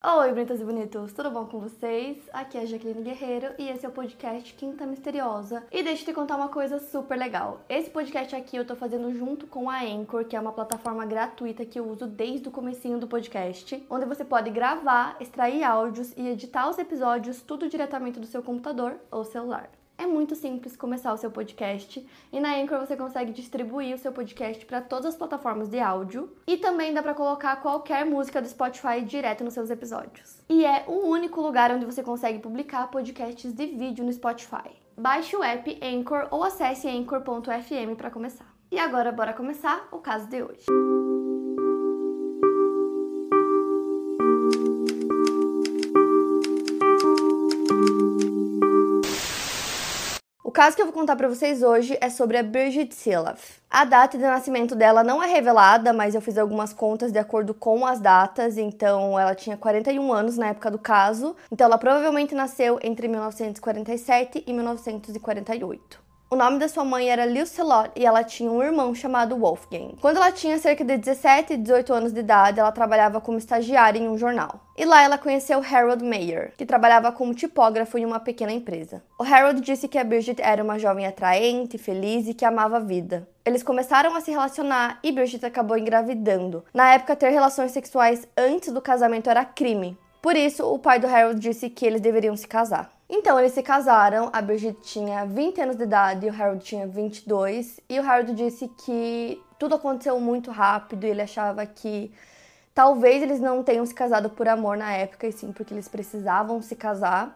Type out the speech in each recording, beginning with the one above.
Oi, bonitas e bonitos, tudo bom com vocês? Aqui é a Jaqueline Guerreiro e esse é o podcast Quinta Misteriosa. E deixa eu te contar uma coisa super legal. Esse podcast aqui eu tô fazendo junto com a Anchor, que é uma plataforma gratuita que eu uso desde o comecinho do podcast, onde você pode gravar, extrair áudios e editar os episódios tudo diretamente do seu computador ou celular. É muito simples começar o seu podcast e na Anchor você consegue distribuir o seu podcast para todas as plataformas de áudio e também dá para colocar qualquer música do Spotify direto nos seus episódios. E é o único lugar onde você consegue publicar podcasts de vídeo no Spotify. Baixe o app Anchor ou acesse anchor.fm para começar. E agora bora começar o caso de hoje. Caso que eu vou contar para vocês hoje é sobre a Brigitte Silaf. A data de nascimento dela não é revelada, mas eu fiz algumas contas de acordo com as datas, então ela tinha 41 anos na época do caso, então ela provavelmente nasceu entre 1947 e 1948. O nome da sua mãe era Lucilot e ela tinha um irmão chamado Wolfgang. Quando ela tinha cerca de 17 e 18 anos de idade, ela trabalhava como estagiária em um jornal. E lá ela conheceu Harold Mayer, que trabalhava como tipógrafo em uma pequena empresa. O Harold disse que a Bridget era uma jovem atraente, feliz e que amava a vida. Eles começaram a se relacionar e Bridget acabou engravidando. Na época, ter relações sexuais antes do casamento era crime. Por isso, o pai do Harold disse que eles deveriam se casar. Então, eles se casaram, a Brigitte tinha 20 anos de idade e o Harold tinha 22, e o Harold disse que tudo aconteceu muito rápido e ele achava que talvez eles não tenham se casado por amor na época, e sim porque eles precisavam se casar.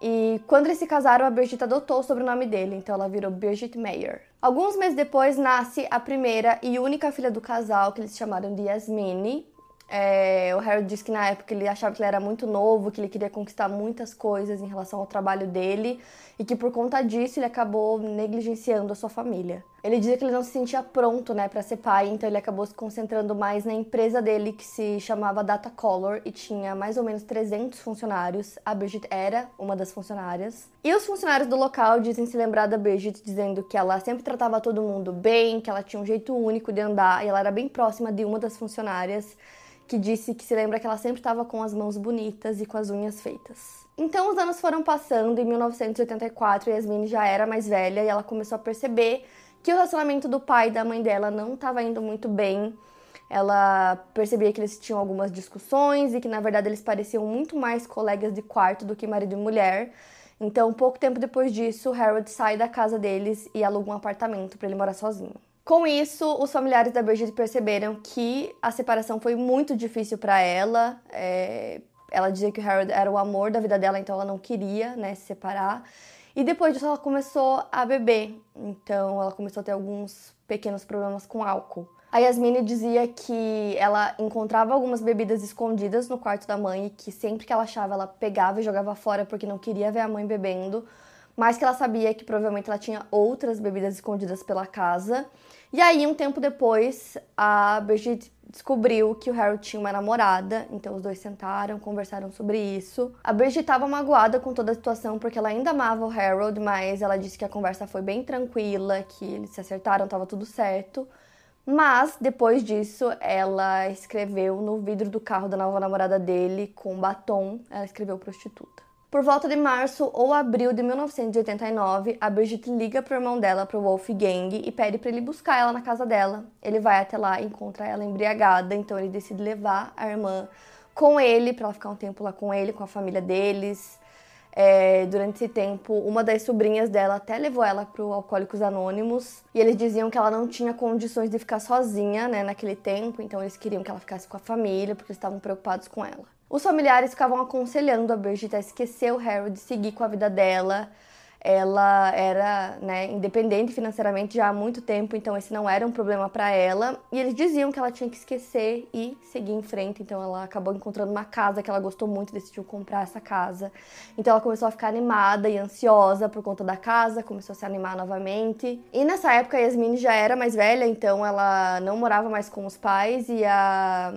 E quando eles se casaram, a Brigitte adotou o sobrenome dele, então ela virou Brigitte Mayer. Alguns meses depois nasce a primeira e única filha do casal, que eles chamaram de Yasmine, é, o Harry disse que na época ele achava que ele era muito novo, que ele queria conquistar muitas coisas em relação ao trabalho dele e que por conta disso ele acabou negligenciando a sua família. Ele dizia que ele não se sentia pronto, né, para ser pai, então ele acabou se concentrando mais na empresa dele que se chamava Data Color e tinha mais ou menos 300 funcionários. A Bridget era uma das funcionárias. E os funcionários do local dizem se lembrar da Bridget dizendo que ela sempre tratava todo mundo bem, que ela tinha um jeito único de andar e ela era bem próxima de uma das funcionárias que disse que se lembra que ela sempre estava com as mãos bonitas e com as unhas feitas. Então os anos foram passando em 1984 Yasmin já era mais velha e ela começou a perceber que o relacionamento do pai e da mãe dela não estava indo muito bem. Ela percebia que eles tinham algumas discussões e que na verdade eles pareciam muito mais colegas de quarto do que marido e mulher. Então, pouco tempo depois disso, Harold sai da casa deles e aluga um apartamento para ele morar sozinho. Com isso, os familiares da Bridget perceberam que a separação foi muito difícil para ela. É, ela dizia que o Harold era o amor da vida dela, então ela não queria né, se separar. E depois disso, ela começou a beber. Então, ela começou a ter alguns pequenos problemas com álcool. A Yasmine dizia que ela encontrava algumas bebidas escondidas no quarto da mãe e que sempre que ela achava, ela pegava e jogava fora porque não queria ver a mãe bebendo mas que ela sabia que provavelmente ela tinha outras bebidas escondidas pela casa. E aí, um tempo depois, a Brigitte descobriu que o Harold tinha uma namorada, então os dois sentaram, conversaram sobre isso. A Brigitte estava magoada com toda a situação porque ela ainda amava o Harold, mas ela disse que a conversa foi bem tranquila, que eles se acertaram, estava tudo certo. Mas depois disso, ela escreveu no vidro do carro da nova namorada dele com batom, ela escreveu prostituta. Por volta de março ou abril de 1989, a Brigitte liga pro irmão dela, pro Wolfgang, e pede para ele buscar ela na casa dela. Ele vai até lá e encontra ela embriagada, então ele decide levar a irmã com ele, para ela ficar um tempo lá com ele, com a família deles. É, durante esse tempo, uma das sobrinhas dela até levou ela para o Alcoólicos Anônimos e eles diziam que ela não tinha condições de ficar sozinha, né, naquele tempo, então eles queriam que ela ficasse com a família porque eles estavam preocupados com ela. Os familiares ficavam aconselhando a Bridget a esquecer o Harold, seguir com a vida dela. Ela era né, independente financeiramente já há muito tempo, então esse não era um problema para ela. E eles diziam que ela tinha que esquecer e seguir em frente. Então ela acabou encontrando uma casa que ela gostou muito, decidiu comprar essa casa. Então ela começou a ficar animada e ansiosa por conta da casa, começou a se animar novamente. E nessa época a Yasmin já era mais velha, então ela não morava mais com os pais e a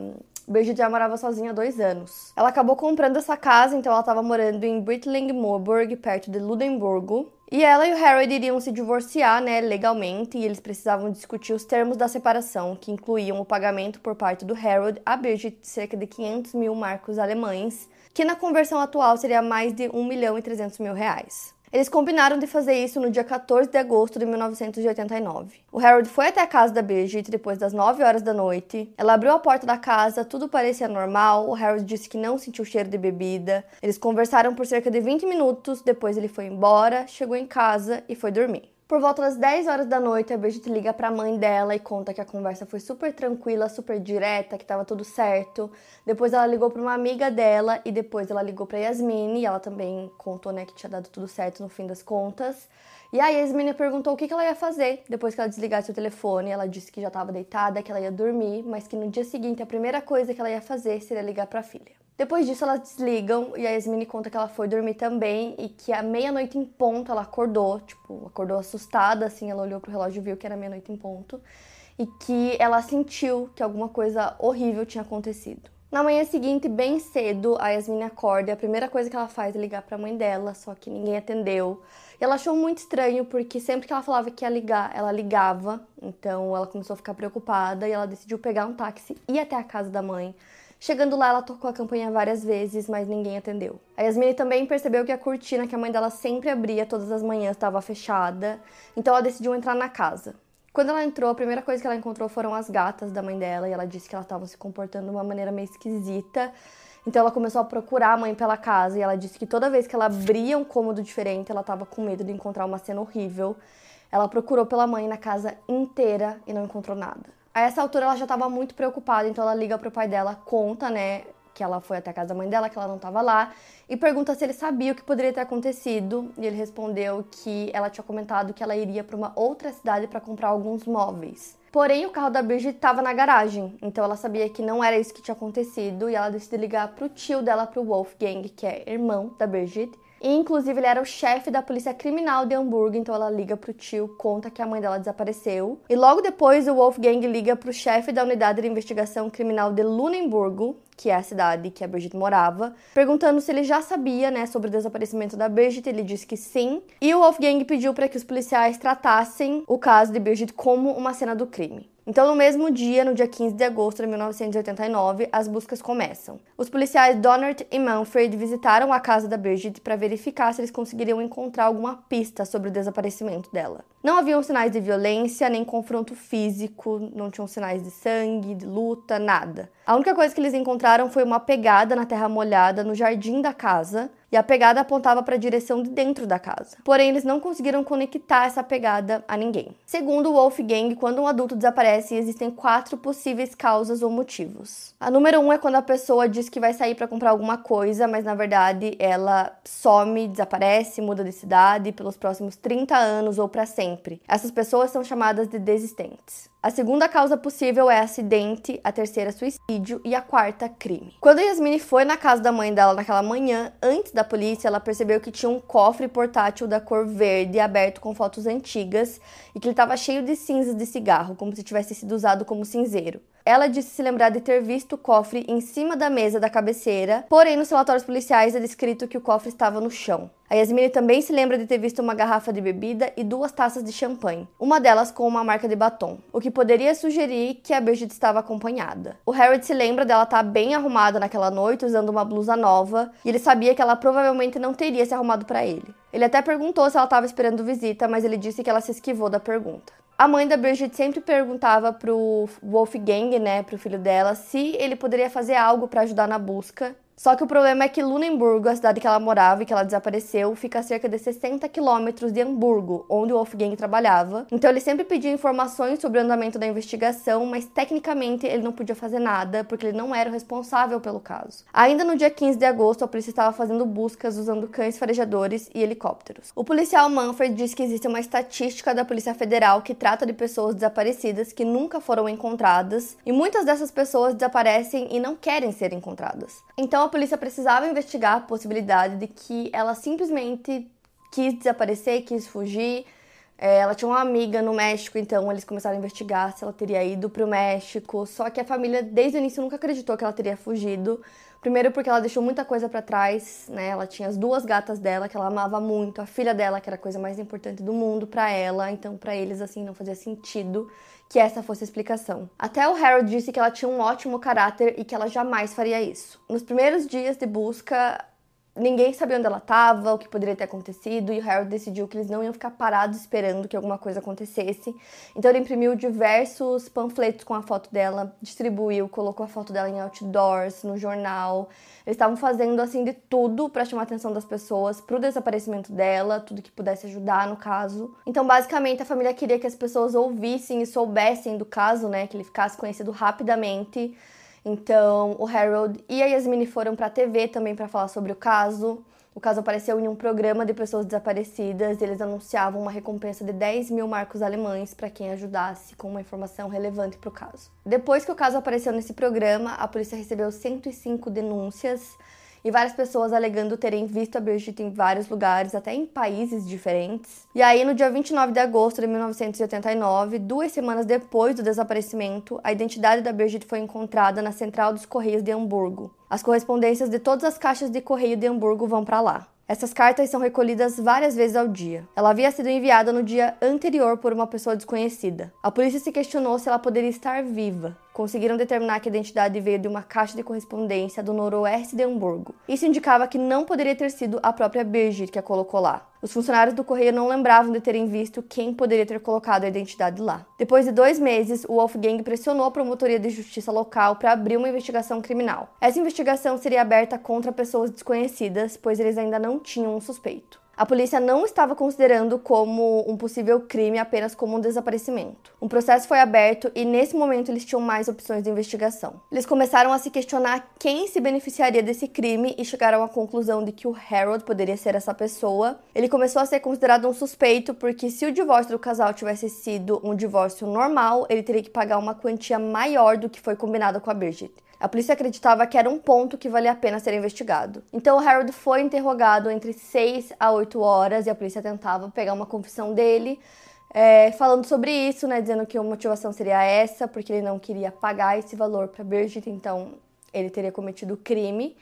Brigitte já morava sozinha há dois anos. Ela acabou comprando essa casa, então ela estava morando em Brittling Moorburg, perto de Ludemburgo. E ela e o Harold iriam se divorciar, né, legalmente, e eles precisavam discutir os termos da separação, que incluíam o pagamento por parte do Harold a Bridget de cerca de 500 mil marcos alemães, que na conversão atual seria mais de 1 milhão e 300 mil reais. Eles combinaram de fazer isso no dia 14 de agosto de 1989. O Harold foi até a casa da Bridget depois das 9 horas da noite. Ela abriu a porta da casa, tudo parecia normal. O Harold disse que não sentiu cheiro de bebida. Eles conversaram por cerca de 20 minutos, depois ele foi embora, chegou em casa e foi dormir. Por volta das 10 horas da noite, a Bridget liga pra mãe dela e conta que a conversa foi super tranquila, super direta, que tava tudo certo. Depois ela ligou pra uma amiga dela e depois ela ligou pra Yasmine e ela também contou, né, que tinha dado tudo certo no fim das contas. E aí a Yasmine perguntou o que ela ia fazer depois que ela desligasse o telefone. Ela disse que já estava deitada, que ela ia dormir, mas que no dia seguinte a primeira coisa que ela ia fazer seria ligar para a filha. Depois disso, elas desligam e a Yasmine conta que ela foi dormir também e que à meia-noite em ponto ela acordou, tipo, acordou assustada, assim, ela olhou pro relógio e viu que era meia-noite em ponto e que ela sentiu que alguma coisa horrível tinha acontecido. Na manhã seguinte, bem cedo, a Yasmine acorda e a primeira coisa que ela faz é ligar para a mãe dela, só que ninguém atendeu. E ela achou muito estranho porque sempre que ela falava que ia ligar, ela ligava. Então ela começou a ficar preocupada e ela decidiu pegar um táxi e ir até a casa da mãe Chegando lá, ela tocou a campainha várias vezes, mas ninguém atendeu. A Yasmine também percebeu que a cortina que a mãe dela sempre abria todas as manhãs estava fechada, então ela decidiu entrar na casa. Quando ela entrou, a primeira coisa que ela encontrou foram as gatas da mãe dela, e ela disse que elas estavam se comportando de uma maneira meio esquisita. Então ela começou a procurar a mãe pela casa, e ela disse que toda vez que ela abria um cômodo diferente, ela estava com medo de encontrar uma cena horrível. Ela procurou pela mãe na casa inteira e não encontrou nada. A essa altura ela já estava muito preocupada, então ela liga pro pai dela, conta, né, que ela foi até a casa da mãe dela, que ela não estava lá, e pergunta se ele sabia o que poderia ter acontecido. E ele respondeu que ela tinha comentado que ela iria para uma outra cidade para comprar alguns móveis. Porém, o carro da Bridget estava na garagem, então ela sabia que não era isso que tinha acontecido e ela decidiu ligar pro tio dela, pro Wolfgang, que é irmão da Bridget, e, inclusive, ele era o chefe da polícia criminal de Hamburgo, então ela liga pro tio, conta que a mãe dela desapareceu. E logo depois, o Wolfgang liga pro chefe da unidade de investigação criminal de Lunenburgo, que é a cidade que a Brigitte morava, perguntando se ele já sabia, né, sobre o desaparecimento da Brigitte. Ele disse que sim. E o Wolfgang pediu para que os policiais tratassem o caso de Brigitte como uma cena do crime. Então, no mesmo dia, no dia 15 de agosto de 1989, as buscas começam. Os policiais Donert e Manfred visitaram a casa da Bridget para verificar se eles conseguiriam encontrar alguma pista sobre o desaparecimento dela. Não haviam sinais de violência, nem confronto físico, não tinham sinais de sangue, de luta, nada. A única coisa que eles encontraram foi uma pegada na terra molhada no jardim da casa, e a pegada apontava para a direção de dentro da casa. Porém, eles não conseguiram conectar essa pegada a ninguém. Segundo o Wolfgang, quando um adulto desaparece, existem quatro possíveis causas ou motivos. A número um é quando a pessoa diz que vai sair para comprar alguma coisa, mas na verdade ela some, desaparece, muda de cidade pelos próximos 30 anos ou para sempre. Essas pessoas são chamadas de desistentes. A segunda causa possível é acidente, a terceira suicídio e a quarta crime. Quando Yasmine foi na casa da mãe dela naquela manhã, antes da polícia, ela percebeu que tinha um cofre portátil da cor verde aberto com fotos antigas e que ele estava cheio de cinzas de cigarro, como se tivesse sido usado como cinzeiro. Ela disse se lembrar de ter visto o cofre em cima da mesa da cabeceira, porém nos relatórios policiais é descrito que o cofre estava no chão. A Yasmine também se lembra de ter visto uma garrafa de bebida e duas taças de champanhe, uma delas com uma marca de batom, o que poderia sugerir que a Bridget estava acompanhada. O Harold se lembra dela estar bem arrumada naquela noite, usando uma blusa nova, e ele sabia que ela provavelmente não teria se arrumado para ele. Ele até perguntou se ela estava esperando visita, mas ele disse que ela se esquivou da pergunta. A mãe da Bridget sempre perguntava pro Wolfgang, né, pro filho dela, se ele poderia fazer algo para ajudar na busca, só que o problema é que Lunenburgo, a cidade que ela morava e que ela desapareceu, fica a cerca de 60 quilômetros de Hamburgo, onde o Wolfgang trabalhava. Então ele sempre pedia informações sobre o andamento da investigação, mas tecnicamente ele não podia fazer nada, porque ele não era o responsável pelo caso. Ainda no dia 15 de agosto, a polícia estava fazendo buscas usando cães farejadores e helicópteros. O policial Manfred disse que existe uma estatística da Polícia Federal que trata de pessoas desaparecidas que nunca foram encontradas, e muitas dessas pessoas desaparecem e não querem ser encontradas. Então a polícia precisava investigar a possibilidade de que ela simplesmente quis desaparecer, quis fugir. É, ela tinha uma amiga no México, então eles começaram a investigar se ela teria ido para o México. Só que a família, desde o início, nunca acreditou que ela teria fugido, Primeiro porque ela deixou muita coisa para trás, né? Ela tinha as duas gatas dela que ela amava muito, a filha dela que era a coisa mais importante do mundo para ela, então para eles assim não fazia sentido que essa fosse a explicação. Até o Harold disse que ela tinha um ótimo caráter e que ela jamais faria isso. Nos primeiros dias de busca, Ninguém sabia onde ela estava, o que poderia ter acontecido, e o Harold decidiu que eles não iam ficar parados esperando que alguma coisa acontecesse. Então ele imprimiu diversos panfletos com a foto dela, distribuiu, colocou a foto dela em outdoors, no jornal. Eles estavam fazendo assim de tudo para chamar a atenção das pessoas pro desaparecimento dela, tudo que pudesse ajudar no caso. Então, basicamente, a família queria que as pessoas ouvissem e soubessem do caso, né, que ele ficasse conhecido rapidamente então, o Harold e a Yasmine foram para a TV também para falar sobre o caso. O caso apareceu em um programa de pessoas desaparecidas eles anunciavam uma recompensa de 10 mil marcos alemães para quem ajudasse com uma informação relevante para o caso. Depois que o caso apareceu nesse programa, a polícia recebeu 105 denúncias e várias pessoas alegando terem visto a Brigitte em vários lugares, até em países diferentes. E aí, no dia 29 de agosto de 1989, duas semanas depois do desaparecimento, a identidade da Brigitte foi encontrada na central dos Correios de Hamburgo. As correspondências de todas as caixas de correio de Hamburgo vão para lá. Essas cartas são recolhidas várias vezes ao dia. Ela havia sido enviada no dia anterior por uma pessoa desconhecida. A polícia se questionou se ela poderia estar viva. Conseguiram determinar que a identidade veio de uma caixa de correspondência do noroeste de Hamburgo. Isso indicava que não poderia ter sido a própria Birgit que a colocou lá. Os funcionários do correio não lembravam de terem visto quem poderia ter colocado a identidade lá. Depois de dois meses, o Wolfgang pressionou a promotoria de justiça local para abrir uma investigação criminal. Essa investigação seria aberta contra pessoas desconhecidas, pois eles ainda não tinham um suspeito. A polícia não estava considerando como um possível crime apenas como um desaparecimento. Um processo foi aberto e nesse momento eles tinham mais opções de investigação. Eles começaram a se questionar quem se beneficiaria desse crime e chegaram à conclusão de que o Harold poderia ser essa pessoa. Ele começou a ser considerado um suspeito porque se o divórcio do casal tivesse sido um divórcio normal, ele teria que pagar uma quantia maior do que foi combinado com a Bridget. A polícia acreditava que era um ponto que valia a pena ser investigado. Então, Harold foi interrogado entre 6 a 8 horas e a polícia tentava pegar uma confissão dele, é, falando sobre isso, né, dizendo que a motivação seria essa, porque ele não queria pagar esse valor para Bridget, então ele teria cometido crime.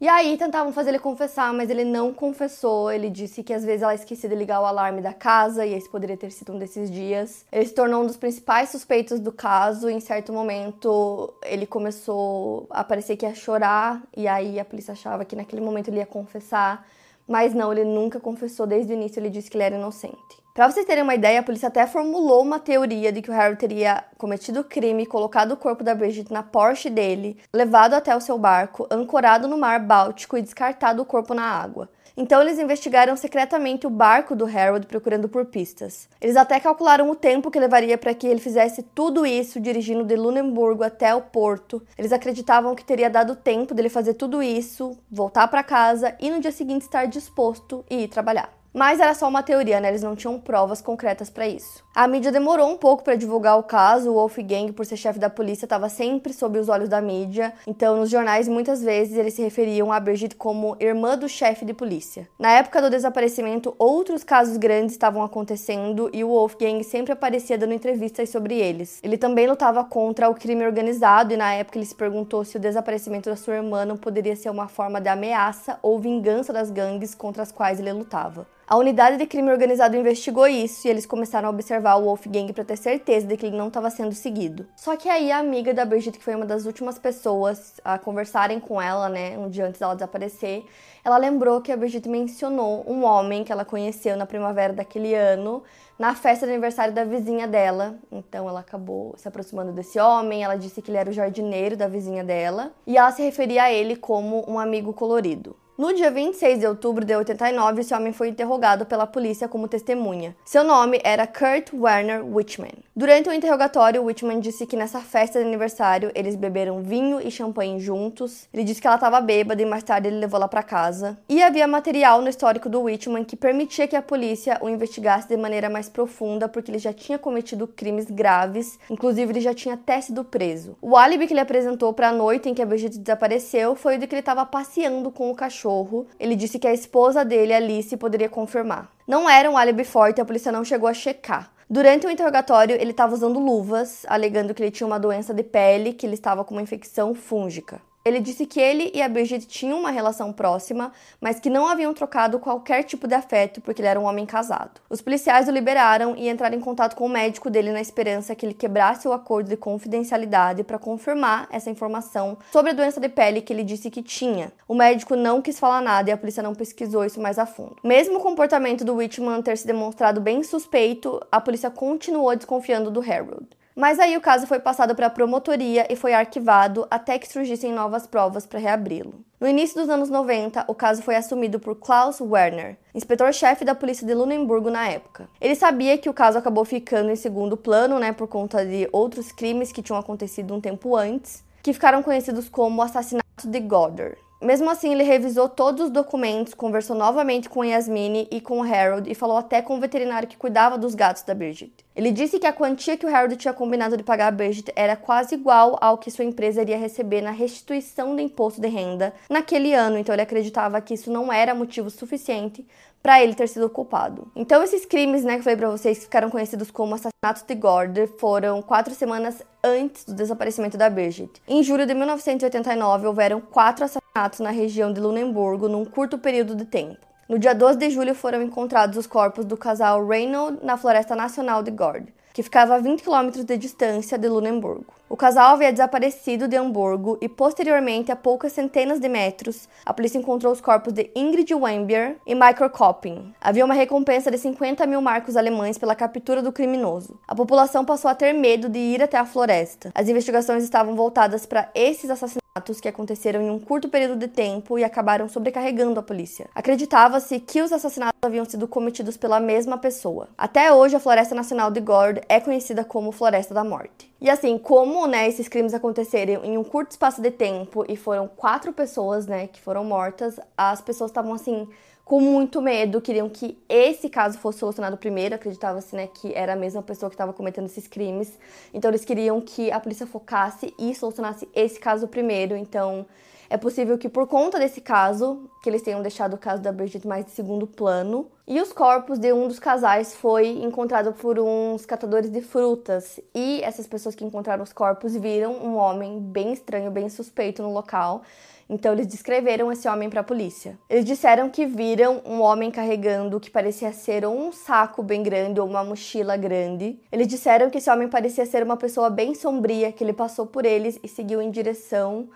E aí tentavam fazer ele confessar, mas ele não confessou. Ele disse que às vezes ela esquecia de ligar o alarme da casa e esse poderia ter sido um desses dias. Ele se tornou um dos principais suspeitos do caso. Em certo momento ele começou a parecer que ia chorar e aí a polícia achava que naquele momento ele ia confessar, mas não, ele nunca confessou desde o início. Ele disse que ele era inocente. Para vocês terem uma ideia, a polícia até formulou uma teoria de que o Harry teria cometido o crime, colocado o corpo da Bridget na Porsche dele, levado até o seu barco, ancorado no mar Báltico e descartado o corpo na água. Então eles investigaram secretamente o barco do Harold procurando por pistas. Eles até calcularam o tempo que levaria para que ele fizesse tudo isso dirigindo de Lunenburgo até o porto. Eles acreditavam que teria dado tempo dele fazer tudo isso, voltar para casa e no dia seguinte estar disposto e ir trabalhar. Mas era só uma teoria, né? Eles não tinham provas concretas para isso. A mídia demorou um pouco para divulgar o caso. O Wolfgang, por ser chefe da polícia, estava sempre sob os olhos da mídia. Então, nos jornais, muitas vezes eles se referiam a Brigitte como irmã do chefe de polícia. Na época do desaparecimento, outros casos grandes estavam acontecendo e o Wolfgang sempre aparecia dando entrevistas sobre eles. Ele também lutava contra o crime organizado e na época ele se perguntou se o desaparecimento da sua irmã não poderia ser uma forma de ameaça ou vingança das gangues contra as quais ele lutava. A unidade de crime organizado investigou isso e eles começaram a observar o Wolfgang para ter certeza de que ele não estava sendo seguido. Só que aí a amiga da Brigitte, que foi uma das últimas pessoas a conversarem com ela, né, um dia antes dela desaparecer, ela lembrou que a Brigitte mencionou um homem que ela conheceu na primavera daquele ano, na festa de aniversário da vizinha dela. Então ela acabou se aproximando desse homem, ela disse que ele era o jardineiro da vizinha dela, e ela se referia a ele como um amigo colorido. No dia 26 de outubro de 89, esse homem foi interrogado pela polícia como testemunha. Seu nome era Kurt Werner Wichmann. Durante o interrogatório, Wichmann disse que nessa festa de aniversário eles beberam vinho e champanhe juntos. Ele disse que ela estava bêbada e mais tarde ele levou ela para casa. E havia material no histórico do Wichmann que permitia que a polícia o investigasse de maneira mais profunda, porque ele já tinha cometido crimes graves, inclusive ele já tinha até sido preso. O álibi que ele apresentou para a noite em que a Brigitte desapareceu foi o de que ele estava passeando com o cachorro. Ele disse que a esposa dele, Alice, poderia confirmar. Não era um álibi forte, a polícia não chegou a checar. Durante o interrogatório, ele estava usando luvas, alegando que ele tinha uma doença de pele, que ele estava com uma infecção fúngica. Ele disse que ele e a Bridget tinham uma relação próxima, mas que não haviam trocado qualquer tipo de afeto porque ele era um homem casado. Os policiais o liberaram e entraram em contato com o médico dele na esperança que ele quebrasse o acordo de confidencialidade para confirmar essa informação sobre a doença de pele que ele disse que tinha. O médico não quis falar nada e a polícia não pesquisou isso mais a fundo. Mesmo o comportamento do Whitman ter se demonstrado bem suspeito, a polícia continuou desconfiando do Harold. Mas aí o caso foi passado para a promotoria e foi arquivado até que surgissem novas provas para reabri-lo. No início dos anos 90, o caso foi assumido por Klaus Werner, inspetor-chefe da polícia de Lunemburgo na época. Ele sabia que o caso acabou ficando em segundo plano, né, por conta de outros crimes que tinham acontecido um tempo antes, que ficaram conhecidos como o assassinato de Goddard. Mesmo assim, ele revisou todos os documentos, conversou novamente com Yasmine e com Harold e falou até com o veterinário que cuidava dos gatos da Bridget. Ele disse que a quantia que o Harold tinha combinado de pagar a Bridget era quase igual ao que sua empresa iria receber na restituição do imposto de renda naquele ano, então ele acreditava que isso não era motivo suficiente para ele ter sido culpado. Então esses crimes, né, que eu falei para vocês, que ficaram conhecidos como assassinatos de Gorder, foram quatro semanas antes do desaparecimento da Bridget. Em julho de 1989, houveram quatro assassinatos na região de Lunenburgo num curto período de tempo. No dia 12 de julho foram encontrados os corpos do casal Reynolds na Floresta Nacional de Gord que ficava a 20 quilômetros de distância de Lunenburgo. O casal havia desaparecido de Hamburgo e, posteriormente, a poucas centenas de metros, a polícia encontrou os corpos de Ingrid Wembier e Michael Kopping. Havia uma recompensa de 50 mil marcos alemães pela captura do criminoso. A população passou a ter medo de ir até a floresta. As investigações estavam voltadas para esses assassinatos que aconteceram em um curto período de tempo e acabaram sobrecarregando a polícia. Acreditava-se que os assassinatos haviam sido cometidos pela mesma pessoa. Até hoje, a Floresta Nacional de Gord é conhecida como Floresta da Morte. E assim, como né, esses crimes aconteceram em um curto espaço de tempo e foram quatro pessoas né, que foram mortas, as pessoas estavam assim com muito medo, queriam que esse caso fosse solucionado primeiro, acreditava-se né, que era a mesma pessoa que estava cometendo esses crimes. Então eles queriam que a polícia focasse e solucionasse esse caso primeiro. Então é possível que por conta desse caso, que eles tenham deixado o caso da Bridget mais de segundo plano. E os corpos de um dos casais foi encontrado por uns catadores de frutas. E essas pessoas que encontraram os corpos viram um homem bem estranho, bem suspeito no local. Então eles descreveram esse homem para a polícia. Eles disseram que viram um homem carregando o que parecia ser um saco bem grande ou uma mochila grande. Eles disseram que esse homem parecia ser uma pessoa bem sombria, que ele passou por eles e seguiu em direção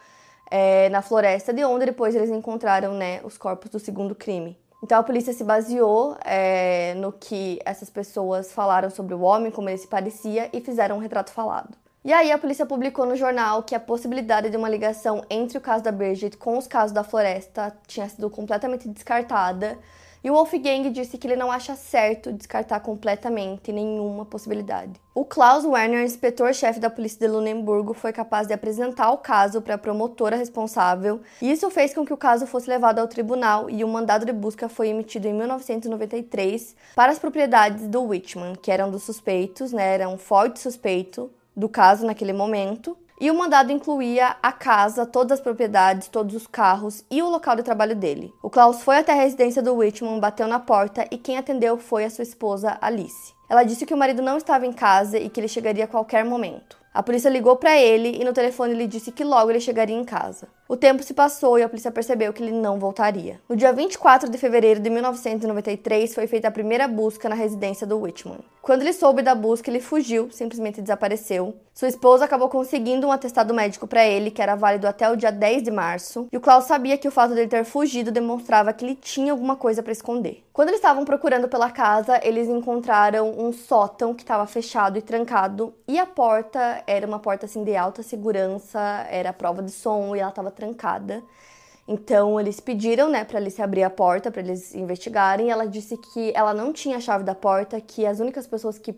é, na floresta, de onde depois eles encontraram né, os corpos do segundo crime. Então a polícia se baseou é, no que essas pessoas falaram sobre o homem, como ele se parecia, e fizeram um retrato falado. E aí a polícia publicou no jornal que a possibilidade de uma ligação entre o caso da Bridget com os casos da floresta tinha sido completamente descartada. E o Wolfgang disse que ele não acha certo descartar completamente nenhuma possibilidade. O Klaus Werner, inspetor-chefe da polícia de Lunemburgo, foi capaz de apresentar o caso para a promotora responsável, e isso fez com que o caso fosse levado ao tribunal e um mandado de busca foi emitido em 1993 para as propriedades do Whitman, que eram dos suspeitos, né, era um forte suspeito, do caso naquele momento. E o mandado incluía a casa, todas as propriedades, todos os carros e o local de trabalho dele. O Klaus foi até a residência do Whitman, bateu na porta e quem atendeu foi a sua esposa Alice. Ela disse que o marido não estava em casa e que ele chegaria a qualquer momento. A polícia ligou para ele e no telefone ele disse que logo ele chegaria em casa. O tempo se passou e a polícia percebeu que ele não voltaria. No dia 24 de fevereiro de 1993 foi feita a primeira busca na residência do Whitman. Quando ele soube da busca, ele fugiu, simplesmente desapareceu. Sua esposa acabou conseguindo um atestado médico para ele, que era válido até o dia 10 de março, e o Klaus sabia que o fato dele ter fugido demonstrava que ele tinha alguma coisa para esconder. Quando eles estavam procurando pela casa, eles encontraram um sótão que estava fechado e trancado, e a porta era uma porta assim de alta segurança, era prova de som e ela estava trancada. Então eles pediram, né, para Alice abrir a porta para eles investigarem. Ela disse que ela não tinha a chave da porta, que as únicas pessoas que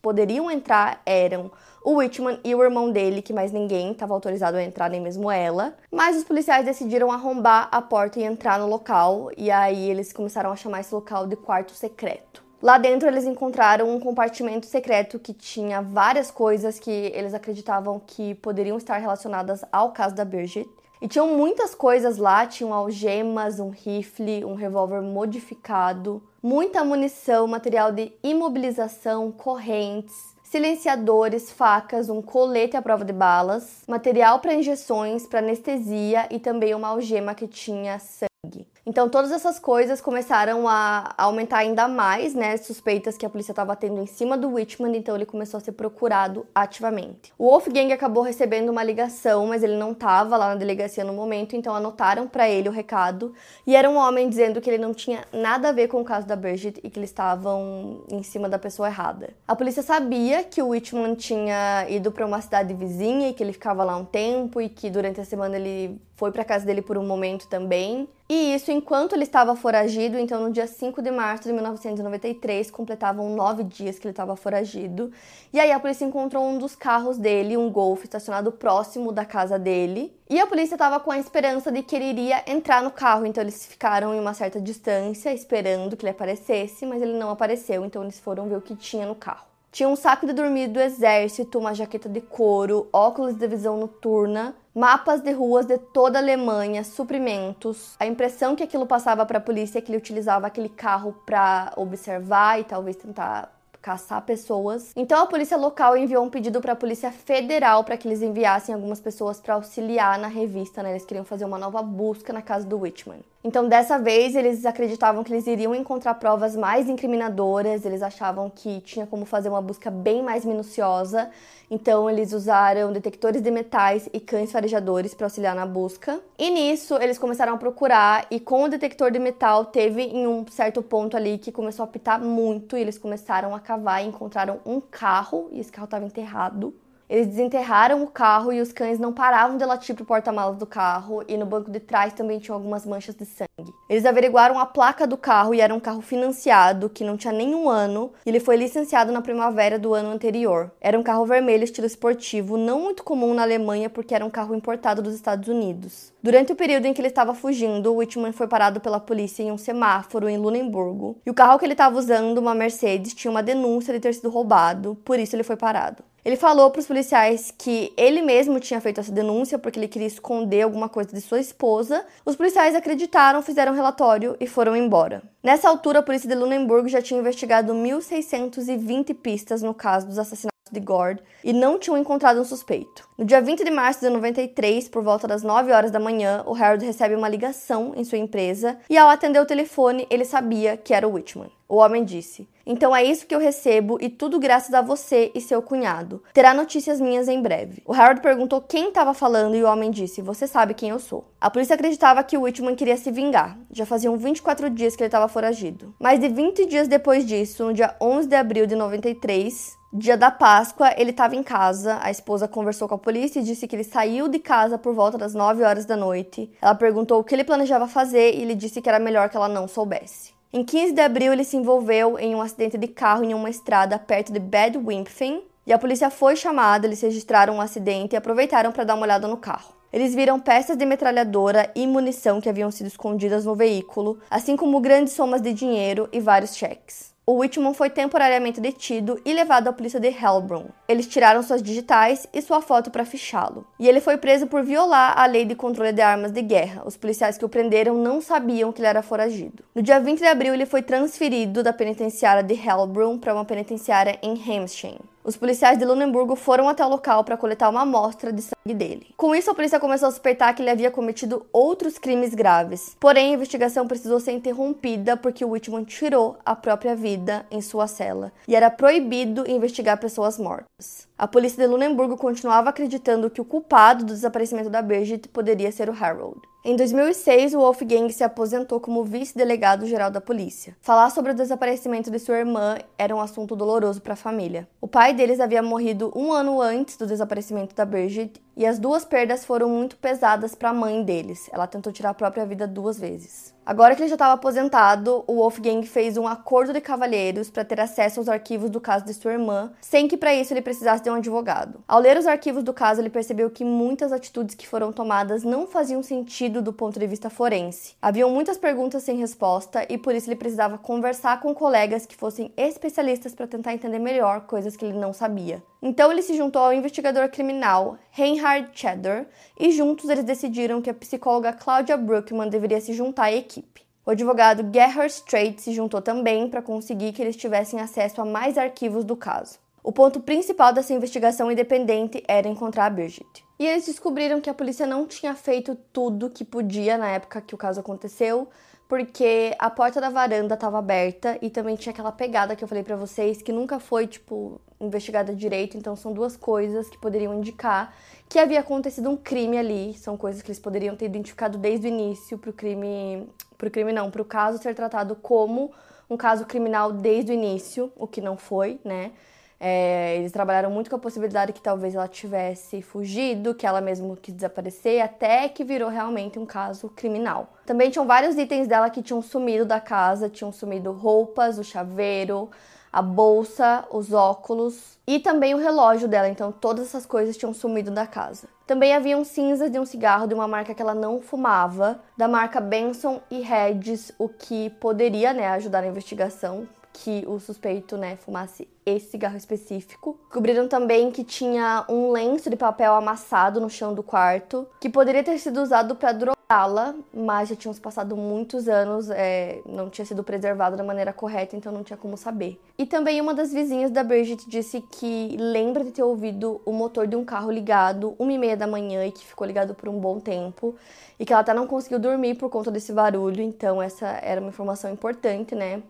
poderiam entrar eram o Whitman e o irmão dele, que mais ninguém estava autorizado a entrar, nem mesmo ela. Mas os policiais decidiram arrombar a porta e entrar no local, e aí eles começaram a chamar esse local de quarto secreto. Lá dentro eles encontraram um compartimento secreto que tinha várias coisas que eles acreditavam que poderiam estar relacionadas ao caso da Bridget. E tinham muitas coisas lá, tinham algemas, um rifle, um revólver modificado, muita munição, material de imobilização, correntes, silenciadores, facas, um colete à prova de balas, material para injeções, para anestesia e também uma algema que tinha sangue. Então, todas essas coisas começaram a aumentar ainda mais, né? Suspeitas que a polícia estava tendo em cima do Richmond, então ele começou a ser procurado ativamente. O Wolfgang acabou recebendo uma ligação, mas ele não estava lá na delegacia no momento, então anotaram para ele o recado. E era um homem dizendo que ele não tinha nada a ver com o caso da Bridget e que eles estavam em cima da pessoa errada. A polícia sabia que o Richmond tinha ido para uma cidade vizinha e que ele ficava lá um tempo e que durante a semana ele foi para casa dele por um momento também. E isso enquanto ele estava foragido, então no dia 5 de março de 1993, completavam nove dias que ele estava foragido. E aí a polícia encontrou um dos carros dele, um Golf, estacionado próximo da casa dele. E a polícia estava com a esperança de que ele iria entrar no carro, então eles ficaram em uma certa distância, esperando que ele aparecesse, mas ele não apareceu, então eles foram ver o que tinha no carro. Tinha um saco de dormir do exército, uma jaqueta de couro, óculos de visão noturna, mapas de ruas de toda a Alemanha, suprimentos. A impressão que aquilo passava para a polícia é que ele utilizava aquele carro para observar e talvez tentar caçar pessoas. Então a polícia local enviou um pedido para a polícia federal para que eles enviassem algumas pessoas para auxiliar na revista, né? Eles queriam fazer uma nova busca na casa do Whitman. Então, dessa vez, eles acreditavam que eles iriam encontrar provas mais incriminadoras, eles achavam que tinha como fazer uma busca bem mais minuciosa. Então, eles usaram detectores de metais e cães farejadores para auxiliar na busca. E nisso, eles começaram a procurar, e com o detector de metal, teve em um certo ponto ali que começou a pitar muito, e eles começaram a cavar e encontraram um carro, e esse carro estava enterrado. Eles desenterraram o carro e os cães não paravam de latir pro porta-malas do carro e no banco de trás também tinham algumas manchas de sangue. Eles averiguaram a placa do carro e era um carro financiado que não tinha nenhum ano e ele foi licenciado na primavera do ano anterior. Era um carro vermelho estilo esportivo, não muito comum na Alemanha porque era um carro importado dos Estados Unidos. Durante o período em que ele estava fugindo, Whitman foi parado pela polícia em um semáforo em Lunemburgo e o carro que ele estava usando, uma Mercedes, tinha uma denúncia de ter sido roubado, por isso ele foi parado. Ele falou para os policiais que ele mesmo tinha feito essa denúncia porque ele queria esconder alguma coisa de sua esposa. Os policiais acreditaram, fizeram um relatório e foram embora. Nessa altura, a polícia de Lunenburg já tinha investigado 1.620 pistas no caso dos assassinatos de Gord e não tinham encontrado um suspeito. No dia 20 de março de 93, por volta das 9 horas da manhã, o Harold recebe uma ligação em sua empresa e ao atender o telefone, ele sabia que era o Whitman. O homem disse: Então é isso que eu recebo e tudo graças a você e seu cunhado. Terá notícias minhas em breve. O Harold perguntou quem estava falando e o homem disse: Você sabe quem eu sou. A polícia acreditava que o Whitman queria se vingar. Já faziam 24 dias que ele estava foragido. Mais de 20 dias depois disso, no dia 11 de abril de 93, Dia da Páscoa, ele estava em casa. A esposa conversou com a polícia e disse que ele saiu de casa por volta das 9 horas da noite. Ela perguntou o que ele planejava fazer e ele disse que era melhor que ela não soubesse. Em 15 de abril, ele se envolveu em um acidente de carro em uma estrada perto de Bad Wimpfen e a polícia foi chamada. Eles registraram um acidente e aproveitaram para dar uma olhada no carro. Eles viram peças de metralhadora e munição que haviam sido escondidas no veículo, assim como grandes somas de dinheiro e vários cheques o Whitman foi temporariamente detido e levado à polícia de Helbron. Eles tiraram suas digitais e sua foto para fichá-lo. E ele foi preso por violar a lei de controle de armas de guerra. Os policiais que o prenderam não sabiam que ele era foragido. No dia 20 de abril, ele foi transferido da penitenciária de Helbron para uma penitenciária em Hamstein. Os policiais de Lunenburgo foram até o local para coletar uma amostra de sangue dele. Com isso, a polícia começou a suspeitar que ele havia cometido outros crimes graves. Porém, a investigação precisou ser interrompida porque o Whitman tirou a própria vida em sua cela e era proibido investigar pessoas mortas. A polícia de Lunenburgo continuava acreditando que o culpado do desaparecimento da Bridget poderia ser o Harold. Em 2006, o Wolfgang se aposentou como vice-delegado-geral da polícia. Falar sobre o desaparecimento de sua irmã era um assunto doloroso para a família. O pai deles havia morrido um ano antes do desaparecimento da Bridget e as duas perdas foram muito pesadas para a mãe deles. Ela tentou tirar a própria vida duas vezes. Agora que ele já estava aposentado, o Wolfgang fez um acordo de cavalheiros para ter acesso aos arquivos do caso de sua irmã, sem que para isso ele precisasse de um advogado. Ao ler os arquivos do caso, ele percebeu que muitas atitudes que foram tomadas não faziam sentido do ponto de vista forense. Haviam muitas perguntas sem resposta e por isso ele precisava conversar com colegas que fossem especialistas para tentar entender melhor coisas que ele não sabia. Então ele se juntou ao investigador criminal Reinhard Cheddar e juntos eles decidiram que a psicóloga Claudia Bruckmann deveria se juntar à equipe. O advogado Gerhard Strait se juntou também para conseguir que eles tivessem acesso a mais arquivos do caso. O ponto principal dessa investigação independente era encontrar a Bridget. E eles descobriram que a polícia não tinha feito tudo que podia na época que o caso aconteceu, porque a porta da varanda estava aberta e também tinha aquela pegada que eu falei para vocês que nunca foi tipo investigada direito, então são duas coisas que poderiam indicar que havia acontecido um crime ali, são coisas que eles poderiam ter identificado desde o início pro crime, pro crime não, pro caso ser tratado como um caso criminal desde o início, o que não foi, né? É, eles trabalharam muito com a possibilidade que talvez ela tivesse fugido, que ela mesmo quis desaparecer, até que virou realmente um caso criminal. Também tinham vários itens dela que tinham sumido da casa, tinham sumido roupas, o chaveiro, a bolsa, os óculos e também o relógio dela. Então todas essas coisas tinham sumido da casa. Também haviam cinzas de um cigarro de uma marca que ela não fumava, da marca Benson e Hedges, o que poderia né, ajudar na investigação, que o suspeito, né, fumasse esse cigarro específico. Descobriram também que tinha um lenço de papel amassado no chão do quarto, que poderia ter sido usado para drogá-la, mas já tinham passado muitos anos, é, não tinha sido preservado da maneira correta, então não tinha como saber. E também uma das vizinhas da Bridget disse que lembra de ter ouvido o motor de um carro ligado uma e meia da manhã e que ficou ligado por um bom tempo, e que ela até não conseguiu dormir por conta desse barulho, então essa era uma informação importante, né?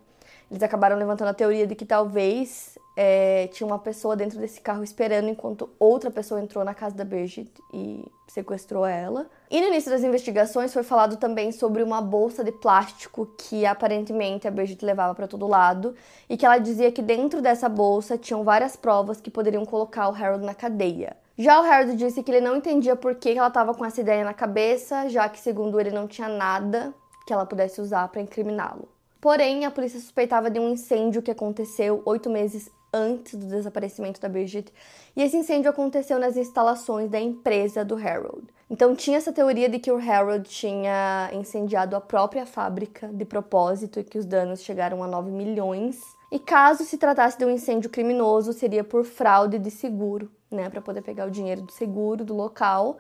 Eles acabaram levantando a teoria de que talvez é, tinha uma pessoa dentro desse carro esperando enquanto outra pessoa entrou na casa da Bridget e sequestrou ela. E no início das investigações foi falado também sobre uma bolsa de plástico que aparentemente a Bridget levava para todo lado e que ela dizia que dentro dessa bolsa tinham várias provas que poderiam colocar o Harold na cadeia. Já o Harold disse que ele não entendia por que ela estava com essa ideia na cabeça, já que segundo ele não tinha nada que ela pudesse usar para incriminá-lo. Porém, a polícia suspeitava de um incêndio que aconteceu oito meses antes do desaparecimento da Bridget, e esse incêndio aconteceu nas instalações da empresa do Harold. Então tinha essa teoria de que o Harold tinha incendiado a própria fábrica de propósito e que os danos chegaram a 9 milhões. E caso se tratasse de um incêndio criminoso, seria por fraude de seguro, né, para poder pegar o dinheiro do seguro do local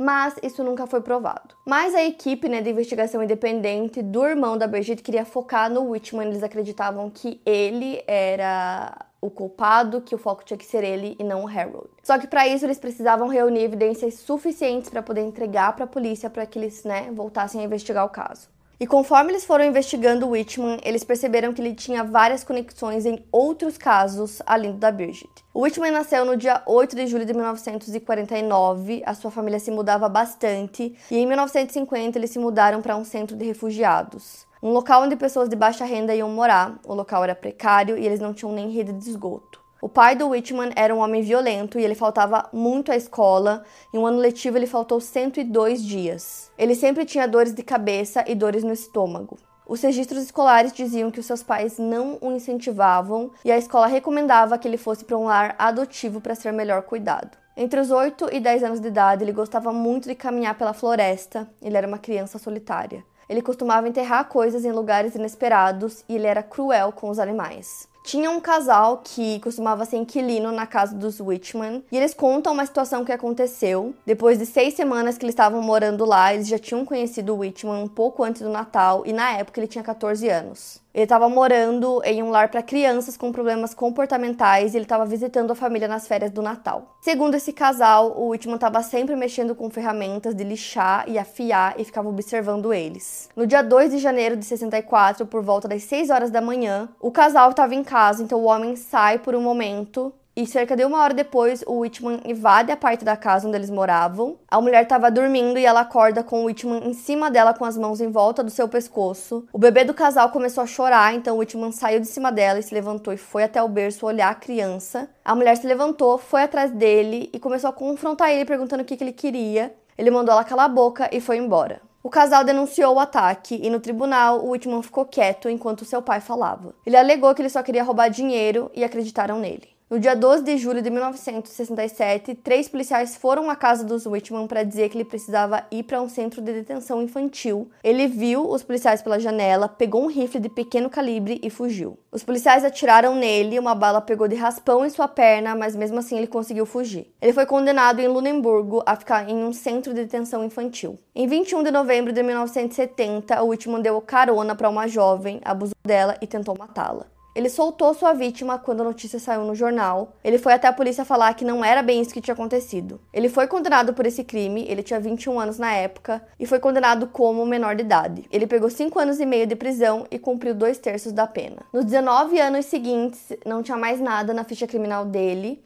mas isso nunca foi provado. Mas a equipe né, de investigação independente do irmão da Brigitte queria focar no Whitman, eles acreditavam que ele era o culpado, que o foco tinha que ser ele e não o Harold. Só que para isso eles precisavam reunir evidências suficientes para poder entregar para a polícia para que eles né, voltassem a investigar o caso. E conforme eles foram investigando o Whitman, eles perceberam que ele tinha várias conexões em outros casos além do da Bridget. O Whitman nasceu no dia 8 de julho de 1949, a sua família se mudava bastante, e em 1950 eles se mudaram para um centro de refugiados. Um local onde pessoas de baixa renda iam morar. O local era precário e eles não tinham nem rede de esgoto. O pai do Whitman era um homem violento e ele faltava muito à escola. Em um ano letivo, ele faltou 102 dias. Ele sempre tinha dores de cabeça e dores no estômago. Os registros escolares diziam que os seus pais não o incentivavam e a escola recomendava que ele fosse para um lar adotivo para ser melhor cuidado. Entre os 8 e 10 anos de idade, ele gostava muito de caminhar pela floresta. Ele era uma criança solitária. Ele costumava enterrar coisas em lugares inesperados e ele era cruel com os animais. Tinha um casal que costumava ser inquilino na casa dos Whitman e eles contam uma situação que aconteceu. Depois de seis semanas que eles estavam morando lá, eles já tinham conhecido o Whitman um pouco antes do Natal e na época ele tinha 14 anos. Ele estava morando em um lar para crianças com problemas comportamentais e ele estava visitando a família nas férias do Natal. Segundo esse casal, o Whitman estava sempre mexendo com ferramentas de lixar e afiar e ficava observando eles. No dia 2 de janeiro de 64, por volta das 6 horas da manhã, o casal estava em casa, então o homem sai por um momento e cerca de uma hora depois, o Whitman invade a parte da casa onde eles moravam. A mulher estava dormindo e ela acorda com o Whitman em cima dela com as mãos em volta do seu pescoço. O bebê do casal começou a chorar, então o Whitman saiu de cima dela e se levantou e foi até o berço olhar a criança. A mulher se levantou, foi atrás dele e começou a confrontar ele, perguntando o que, que ele queria. Ele mandou ela calar a boca e foi embora. O casal denunciou o ataque e no tribunal o Whitman ficou quieto enquanto seu pai falava. Ele alegou que ele só queria roubar dinheiro e acreditaram nele. No dia 12 de julho de 1967, três policiais foram à casa dos Whitman para dizer que ele precisava ir para um centro de detenção infantil. Ele viu os policiais pela janela, pegou um rifle de pequeno calibre e fugiu. Os policiais atiraram nele, uma bala pegou de raspão em sua perna, mas mesmo assim ele conseguiu fugir. Ele foi condenado em Lunemburgo a ficar em um centro de detenção infantil. Em 21 de novembro de 1970, o Whitman deu carona para uma jovem, abusou dela e tentou matá-la. Ele soltou sua vítima quando a notícia saiu no jornal. Ele foi até a polícia falar que não era bem isso que tinha acontecido. Ele foi condenado por esse crime, ele tinha 21 anos na época, e foi condenado como menor de idade. Ele pegou 5 anos e meio de prisão e cumpriu dois terços da pena. Nos 19 anos seguintes, não tinha mais nada na ficha criminal dele.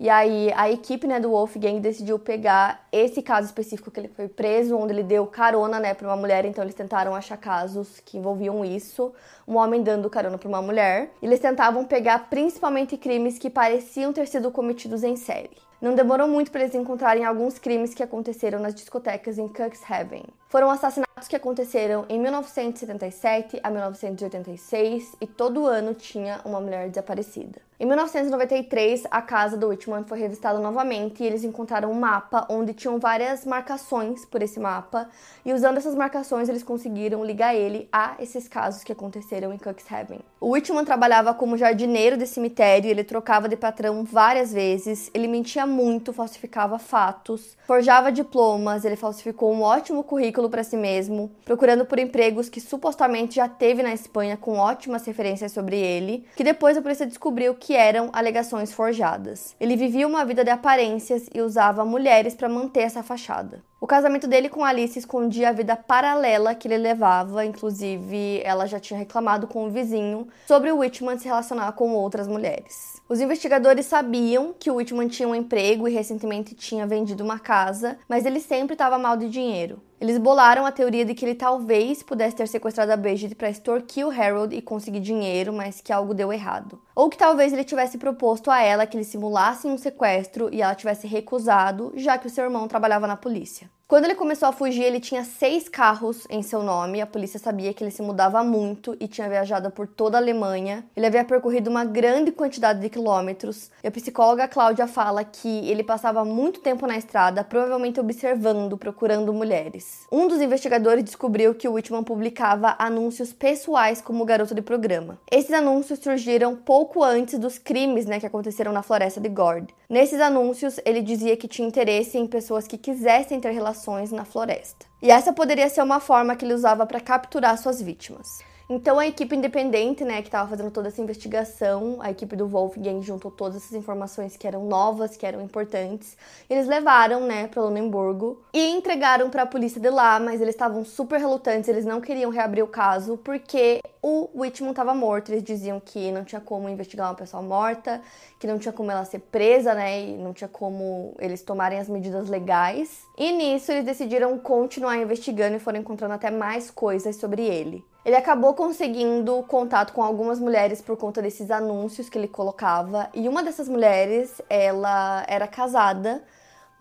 E aí a equipe né, do Wolfgang decidiu pegar esse caso específico que ele foi preso, onde ele deu carona né, para uma mulher, então eles tentaram achar casos que envolviam isso, um homem dando carona para uma mulher. Eles tentavam pegar principalmente crimes que pareciam ter sido cometidos em série. Não demorou muito para eles encontrarem alguns crimes que aconteceram nas discotecas em Cuxhaven. Foram assassinatos que aconteceram em 1977 a 1986 e todo ano tinha uma mulher desaparecida. Em 1993, a casa do Whitman foi revistada novamente e eles encontraram um mapa onde tinham várias marcações por esse mapa, e usando essas marcações eles conseguiram ligar ele a esses casos que aconteceram em Cuxhaven. O Whitman trabalhava como jardineiro de cemitério, ele trocava de patrão várias vezes, ele mentia muito, falsificava fatos, forjava diplomas, ele falsificou um ótimo currículo para si mesmo, procurando por empregos que supostamente já teve na Espanha com ótimas referências sobre ele, que depois a polícia descobriu que que eram alegações forjadas. Ele vivia uma vida de aparências e usava mulheres para manter essa fachada. O casamento dele com Alice escondia a vida paralela que ele levava, inclusive ela já tinha reclamado com o vizinho sobre o Whitman se relacionar com outras mulheres. Os investigadores sabiam que o Whitman tinha um emprego e recentemente tinha vendido uma casa, mas ele sempre estava mal de dinheiro. Eles bolaram a teoria de que ele talvez pudesse ter sequestrado a Bridget para extorquir o Harold e conseguir dinheiro, mas que algo deu errado. Ou que talvez ele tivesse proposto a ela que eles simulassem um sequestro e ela tivesse recusado, já que o seu irmão trabalhava na polícia. Quando ele começou a fugir, ele tinha seis carros em seu nome. A polícia sabia que ele se mudava muito e tinha viajado por toda a Alemanha. Ele havia percorrido uma grande quantidade de quilômetros. E a psicóloga Cláudia fala que ele passava muito tempo na estrada, provavelmente observando, procurando mulheres. Um dos investigadores descobriu que o Whitman publicava anúncios pessoais como garoto de programa. Esses anúncios surgiram pouco antes dos crimes né, que aconteceram na floresta de Gord. Nesses anúncios, ele dizia que tinha interesse em pessoas que quisessem ter relações na floresta. E essa poderia ser uma forma que ele usava para capturar suas vítimas. Então a equipe independente, né, que estava fazendo toda essa investigação, a equipe do Wolfgang juntou todas essas informações que eram novas, que eram importantes. Eles levaram, né, para Lunemburgo e entregaram para a polícia de lá, mas eles estavam super relutantes, eles não queriam reabrir o caso porque o Whitman estava morto. Eles diziam que não tinha como investigar uma pessoa morta, que não tinha como ela ser presa, né, e não tinha como eles tomarem as medidas legais. E nisso eles decidiram continuar investigando e foram encontrando até mais coisas sobre ele. Ele acabou conseguindo contato com algumas mulheres por conta desses anúncios que ele colocava, e uma dessas mulheres, ela era casada,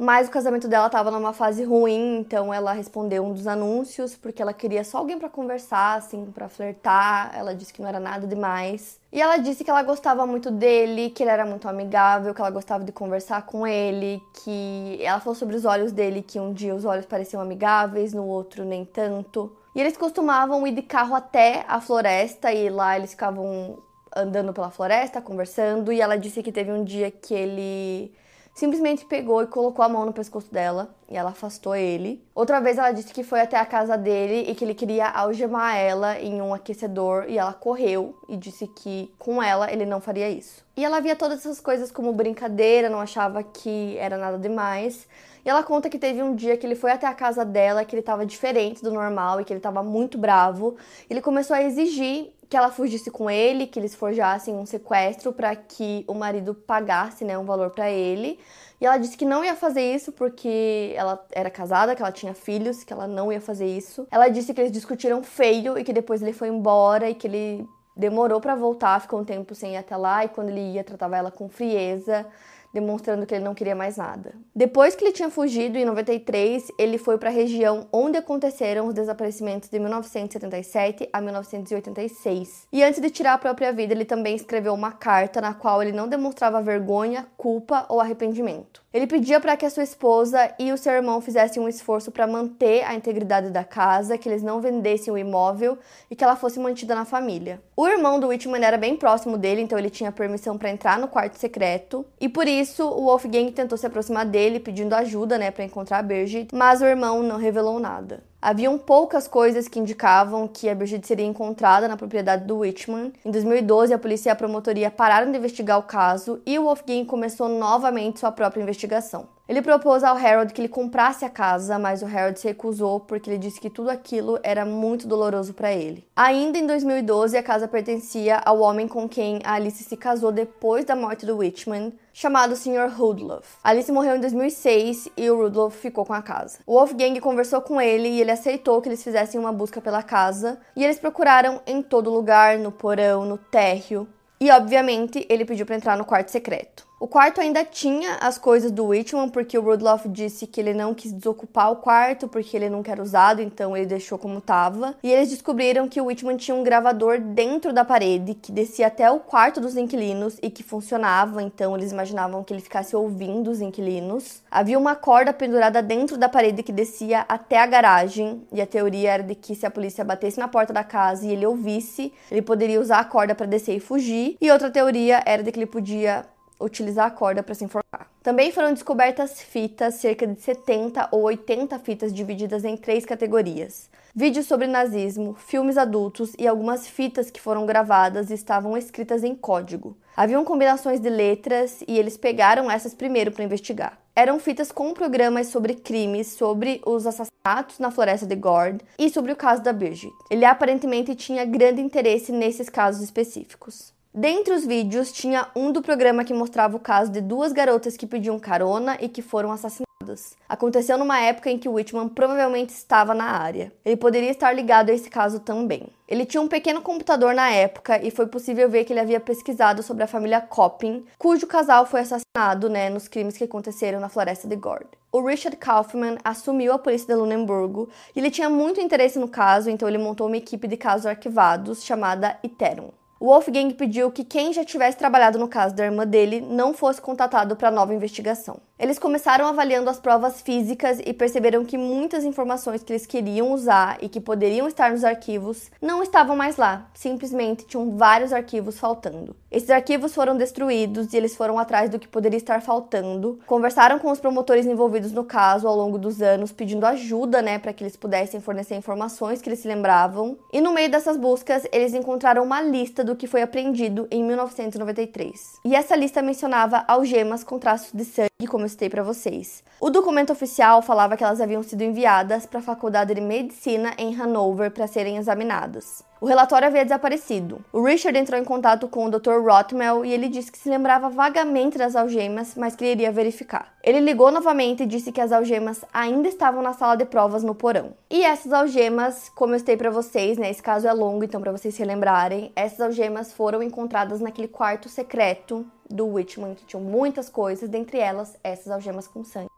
mas o casamento dela estava numa fase ruim, então ela respondeu um dos anúncios porque ela queria só alguém para conversar, assim, para flertar. Ela disse que não era nada demais. E ela disse que ela gostava muito dele, que ele era muito amigável, que ela gostava de conversar com ele, que ela falou sobre os olhos dele, que um dia os olhos pareciam amigáveis, no outro nem tanto. E eles costumavam ir de carro até a floresta e lá eles ficavam andando pela floresta, conversando. E ela disse que teve um dia que ele simplesmente pegou e colocou a mão no pescoço dela e ela afastou ele. Outra vez ela disse que foi até a casa dele e que ele queria algemar ela em um aquecedor e ela correu e disse que com ela ele não faria isso. E ela via todas essas coisas como brincadeira, não achava que era nada demais. E ela conta que teve um dia que ele foi até a casa dela, que ele estava diferente do normal e que ele estava muito bravo. Ele começou a exigir que ela fugisse com ele, que eles forjassem um sequestro para que o marido pagasse, né, um valor para ele. E ela disse que não ia fazer isso porque ela era casada, que ela tinha filhos, que ela não ia fazer isso. Ela disse que eles discutiram feio e que depois ele foi embora e que ele demorou para voltar, ficou um tempo sem ir até lá e quando ele ia tratava ela com frieza demonstrando que ele não queria mais nada. Depois que ele tinha fugido em 93, ele foi para a região onde aconteceram os desaparecimentos de 1977 a 1986. E antes de tirar a própria vida, ele também escreveu uma carta na qual ele não demonstrava vergonha, culpa ou arrependimento. Ele pedia para que a sua esposa e o seu irmão fizessem um esforço para manter a integridade da casa, que eles não vendessem o imóvel e que ela fosse mantida na família. O irmão do Whitman era bem próximo dele, então ele tinha permissão para entrar no quarto secreto, e por isso o Wolfgang tentou se aproximar dele pedindo ajuda, né, para encontrar a Birgit, mas o irmão não revelou nada. Haviam poucas coisas que indicavam que a Brigitte seria encontrada na propriedade do Richmond. Em 2012, a polícia e a promotoria pararam de investigar o caso e o Wolfgang começou novamente sua própria investigação. Ele propôs ao Harold que ele comprasse a casa, mas o Harold se recusou porque ele disse que tudo aquilo era muito doloroso para ele. Ainda em 2012, a casa pertencia ao homem com quem a Alice se casou depois da morte do Richmond, chamado Sr. Rudloff. Alice morreu em 2006 e o Rudloff ficou com a casa. O Wolfgang conversou com ele e ele aceitou que eles fizessem uma busca pela casa, e eles procuraram em todo lugar, no porão, no térreo, e obviamente ele pediu para entrar no quarto secreto. O quarto ainda tinha as coisas do Whitman, porque o Rudolph disse que ele não quis desocupar o quarto, porque ele nunca era usado, então ele deixou como estava. E eles descobriram que o Whitman tinha um gravador dentro da parede, que descia até o quarto dos inquilinos e que funcionava, então eles imaginavam que ele ficasse ouvindo os inquilinos. Havia uma corda pendurada dentro da parede que descia até a garagem, e a teoria era de que se a polícia batesse na porta da casa e ele ouvisse, ele poderia usar a corda para descer e fugir. E outra teoria era de que ele podia utilizar a corda para se enforcar. Também foram descobertas fitas, cerca de 70 ou 80 fitas divididas em três categorias. Vídeos sobre nazismo, filmes adultos e algumas fitas que foram gravadas estavam escritas em código. Haviam combinações de letras e eles pegaram essas primeiro para investigar. Eram fitas com programas sobre crimes, sobre os assassinatos na floresta de Gord e sobre o caso da Birgit. Ele aparentemente tinha grande interesse nesses casos específicos. Dentre os vídeos, tinha um do programa que mostrava o caso de duas garotas que pediam carona e que foram assassinadas. Aconteceu numa época em que Whitman provavelmente estava na área. Ele poderia estar ligado a esse caso também. Ele tinha um pequeno computador na época e foi possível ver que ele havia pesquisado sobre a família Coppin, cujo casal foi assassinado né, nos crimes que aconteceram na floresta de Gord. O Richard Kaufman assumiu a polícia de Lunenburgo e ele tinha muito interesse no caso, então ele montou uma equipe de casos arquivados chamada Iterum. O Wolfgang pediu que quem já tivesse trabalhado no caso da irmã dele não fosse contatado para nova investigação. Eles começaram avaliando as provas físicas e perceberam que muitas informações que eles queriam usar e que poderiam estar nos arquivos não estavam mais lá, simplesmente tinham vários arquivos faltando. Esses arquivos foram destruídos e eles foram atrás do que poderia estar faltando. Conversaram com os promotores envolvidos no caso ao longo dos anos, pedindo ajuda, né, para que eles pudessem fornecer informações que eles se lembravam. E no meio dessas buscas, eles encontraram uma lista do que foi apreendido em 1993. E essa lista mencionava algemas com traços de sangue, como citei para vocês. O documento oficial falava que elas haviam sido enviadas para a Faculdade de Medicina em Hanover para serem examinadas. O relatório havia desaparecido. O Richard entrou em contato com o Dr. Rothmel e ele disse que se lembrava vagamente das algemas, mas que iria verificar. Ele ligou novamente e disse que as algemas ainda estavam na sala de provas no porão. E essas algemas, como eu citei para vocês, né, esse caso é longo, então para vocês se lembrarem, essas algemas foram encontradas naquele quarto secreto do Witchman, que tinham muitas coisas, dentre elas essas algemas com sangue.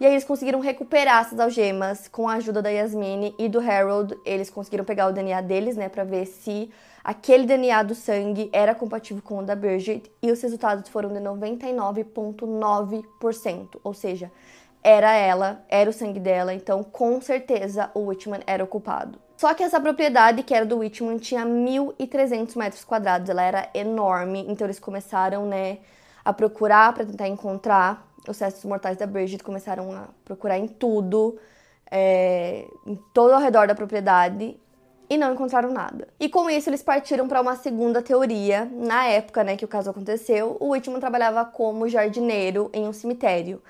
E aí eles conseguiram recuperar essas algemas com a ajuda da Yasmine e do Harold. Eles conseguiram pegar o DNA deles, né, para ver se aquele DNA do sangue era compatível com o da Bridget. E os resultados foram de 99.9%, ou seja, era ela, era o sangue dela, então com certeza o Whitman era o culpado. Só que essa propriedade, que era do Whitman, tinha 1.300 metros quadrados, ela era enorme, então eles começaram, né, a procurar para tentar encontrar os restos mortais da Bridget, começaram a procurar em tudo, é, em todo ao redor da propriedade, e não encontraram nada. E com isso eles partiram para uma segunda teoria. Na época, né, que o caso aconteceu, o Whitman trabalhava como jardineiro em um cemitério.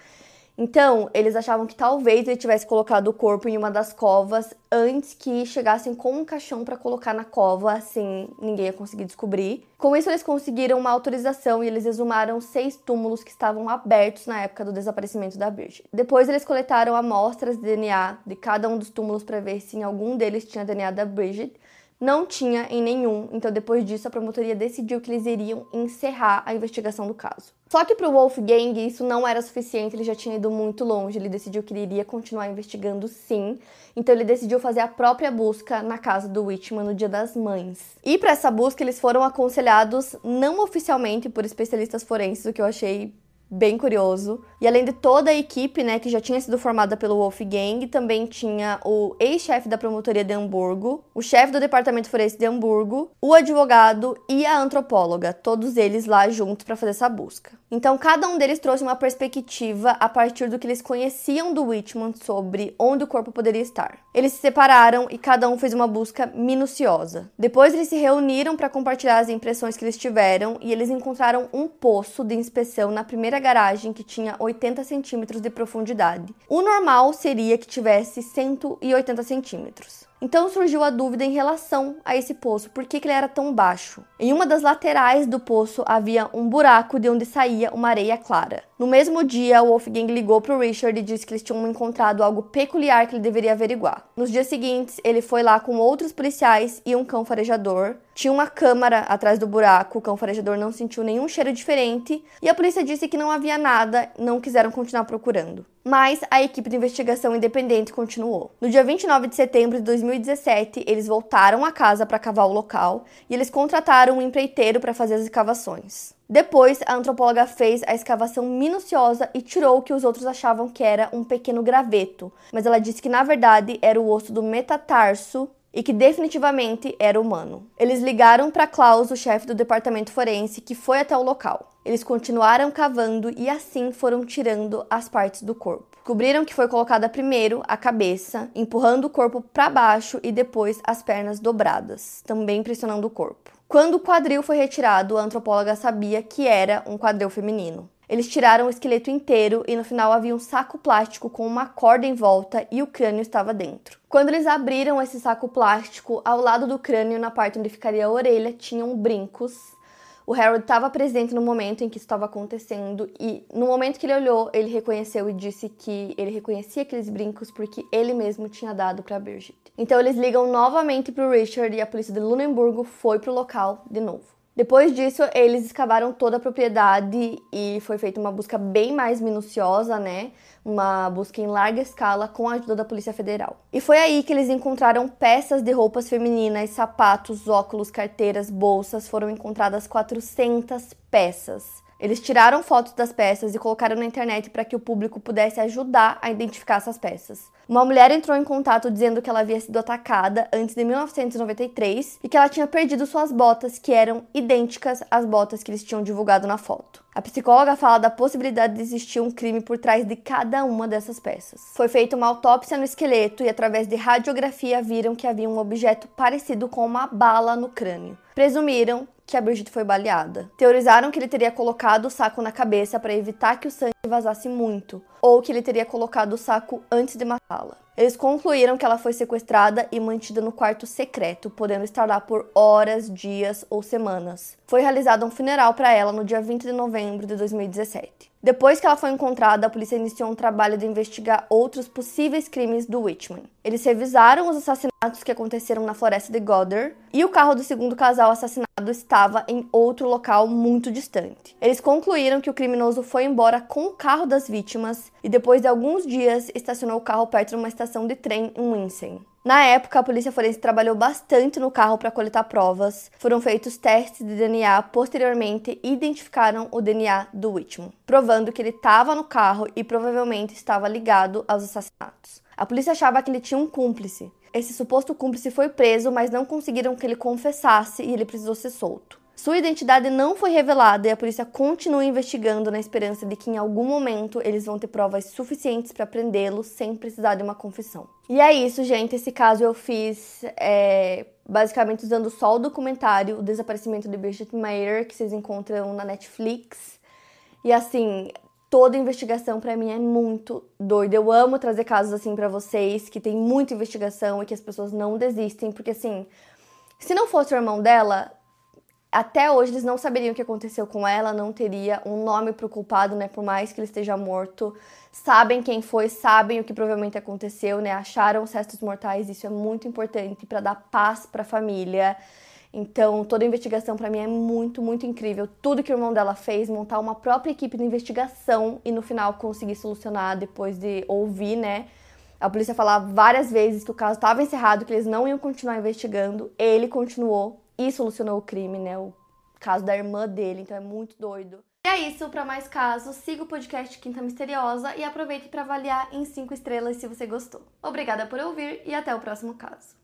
Então, eles achavam que talvez ele tivesse colocado o corpo em uma das covas antes que chegassem com um caixão para colocar na cova, assim ninguém ia conseguir descobrir. Com isso, eles conseguiram uma autorização e eles exumaram seis túmulos que estavam abertos na época do desaparecimento da Bridget. Depois, eles coletaram amostras de DNA de cada um dos túmulos para ver se em algum deles tinha DNA da Bridget não tinha em nenhum, então depois disso a promotoria decidiu que eles iriam encerrar a investigação do caso. Só que para o Wolfgang isso não era suficiente, ele já tinha ido muito longe, ele decidiu que ele iria continuar investigando sim, então ele decidiu fazer a própria busca na casa do Whitman no Dia das Mães. E para essa busca eles foram aconselhados não oficialmente por especialistas forenses, o que eu achei bem curioso. E além de toda a equipe, né, que já tinha sido formada pelo Wolfgang, também tinha o ex-chefe da promotoria de Hamburgo, o chefe do departamento forense de Hamburgo, o advogado e a antropóloga, todos eles lá juntos para fazer essa busca. Então, cada um deles trouxe uma perspectiva a partir do que eles conheciam do Whitman sobre onde o corpo poderia estar. Eles se separaram e cada um fez uma busca minuciosa. Depois eles se reuniram para compartilhar as impressões que eles tiveram e eles encontraram um poço de inspeção na primeira garagem que tinha 80 centímetros de profundidade. O normal seria que tivesse 180 centímetros. Então surgiu a dúvida em relação a esse poço, por que, que, ele era tão baixo? Em uma das laterais do poço havia um buraco de onde saía uma areia clara. No mesmo dia, o Wolfgang ligou para o Richard e disse que eles tinham encontrado algo peculiar que ele deveria averiguar. Nos dias seguintes, ele foi lá com outros policiais e um cão farejador. Tinha uma câmara atrás do buraco, o cão farejador não sentiu nenhum cheiro diferente e a polícia disse que não havia nada, não quiseram continuar procurando. Mas a equipe de investigação independente continuou. No dia 29 de setembro de 2017, eles voltaram à casa para cavar o local e eles contrataram um empreiteiro para fazer as escavações. Depois, a antropóloga fez a escavação minuciosa e tirou o que os outros achavam que era um pequeno graveto, mas ela disse que na verdade era o osso do metatarso e que definitivamente era humano. Eles ligaram para Klaus, o chefe do departamento forense, que foi até o local. Eles continuaram cavando e assim foram tirando as partes do corpo. Cobriram que foi colocada primeiro a cabeça, empurrando o corpo para baixo e depois as pernas dobradas, também pressionando o corpo. Quando o quadril foi retirado, a antropóloga sabia que era um quadril feminino. Eles tiraram o esqueleto inteiro e no final havia um saco plástico com uma corda em volta e o crânio estava dentro. Quando eles abriram esse saco plástico, ao lado do crânio, na parte onde ficaria a orelha, tinham brincos. O Harold estava presente no momento em que isso estava acontecendo e no momento que ele olhou, ele reconheceu e disse que ele reconhecia aqueles brincos porque ele mesmo tinha dado para Bridget. Então eles ligam novamente para o Richard e a polícia de Lunenburgo foi para o local de novo. Depois disso, eles escavaram toda a propriedade e foi feita uma busca bem mais minuciosa, né? Uma busca em larga escala com a ajuda da Polícia Federal. E foi aí que eles encontraram peças de roupas femininas, sapatos, óculos, carteiras, bolsas. Foram encontradas 400 peças. Eles tiraram fotos das peças e colocaram na internet para que o público pudesse ajudar a identificar essas peças. Uma mulher entrou em contato dizendo que ela havia sido atacada antes de 1993 e que ela tinha perdido suas botas, que eram idênticas às botas que eles tinham divulgado na foto. A psicóloga fala da possibilidade de existir um crime por trás de cada uma dessas peças. Foi feita uma autópsia no esqueleto e, através de radiografia, viram que havia um objeto parecido com uma bala no crânio. Presumiram que a Bridget foi baleada. Teorizaram que ele teria colocado o saco na cabeça para evitar que o sangue vazasse muito, ou que ele teria colocado o saco antes de matá-la. Eles concluíram que ela foi sequestrada e mantida no quarto secreto, podendo estar lá por horas, dias ou semanas. Foi realizado um funeral para ela no dia 20 de novembro de 2017. Depois que ela foi encontrada, a polícia iniciou um trabalho de investigar outros possíveis crimes do Witchman. Eles revisaram os assassinatos que aconteceram na floresta de Goddard e o carro do segundo casal assassinado estava em outro local muito distante. Eles concluíram que o criminoso foi embora com o carro das vítimas e depois de alguns dias estacionou o carro perto de uma estação de trem em Winsen. Na época, a polícia forense trabalhou bastante no carro para coletar provas. Foram feitos testes de DNA, posteriormente identificaram o DNA do Whitman, provando que ele estava no carro e provavelmente estava ligado aos assassinatos. A polícia achava que ele tinha um cúmplice. Esse suposto cúmplice foi preso, mas não conseguiram que ele confessasse e ele precisou ser solto. Sua identidade não foi revelada e a polícia continua investigando na esperança de que em algum momento eles vão ter provas suficientes para prendê-lo sem precisar de uma confissão. E é isso, gente. Esse caso eu fiz é, basicamente usando só o documentário O Desaparecimento de Bridget Mayer, que vocês encontram na Netflix. E assim, toda investigação para mim é muito doida. Eu amo trazer casos assim para vocês, que tem muita investigação e que as pessoas não desistem, porque assim, se não fosse o irmão dela, até hoje eles não saberiam o que aconteceu com ela, não teria um nome pro culpado, né? Por mais que ele esteja morto. Sabem quem foi, sabem o que provavelmente aconteceu, né? Acharam os restos mortais, isso é muito importante para dar paz para a família. Então, toda a investigação para mim é muito, muito incrível. Tudo que o irmão dela fez, montar uma própria equipe de investigação e no final conseguir solucionar depois de ouvir, né? A polícia falar várias vezes que o caso estava encerrado, que eles não iam continuar investigando. Ele continuou e solucionou o crime, né? O caso da irmã dele, então é muito doido. E é isso, para mais casos, siga o podcast Quinta Misteriosa e aproveite para avaliar em 5 estrelas se você gostou. Obrigada por ouvir e até o próximo caso.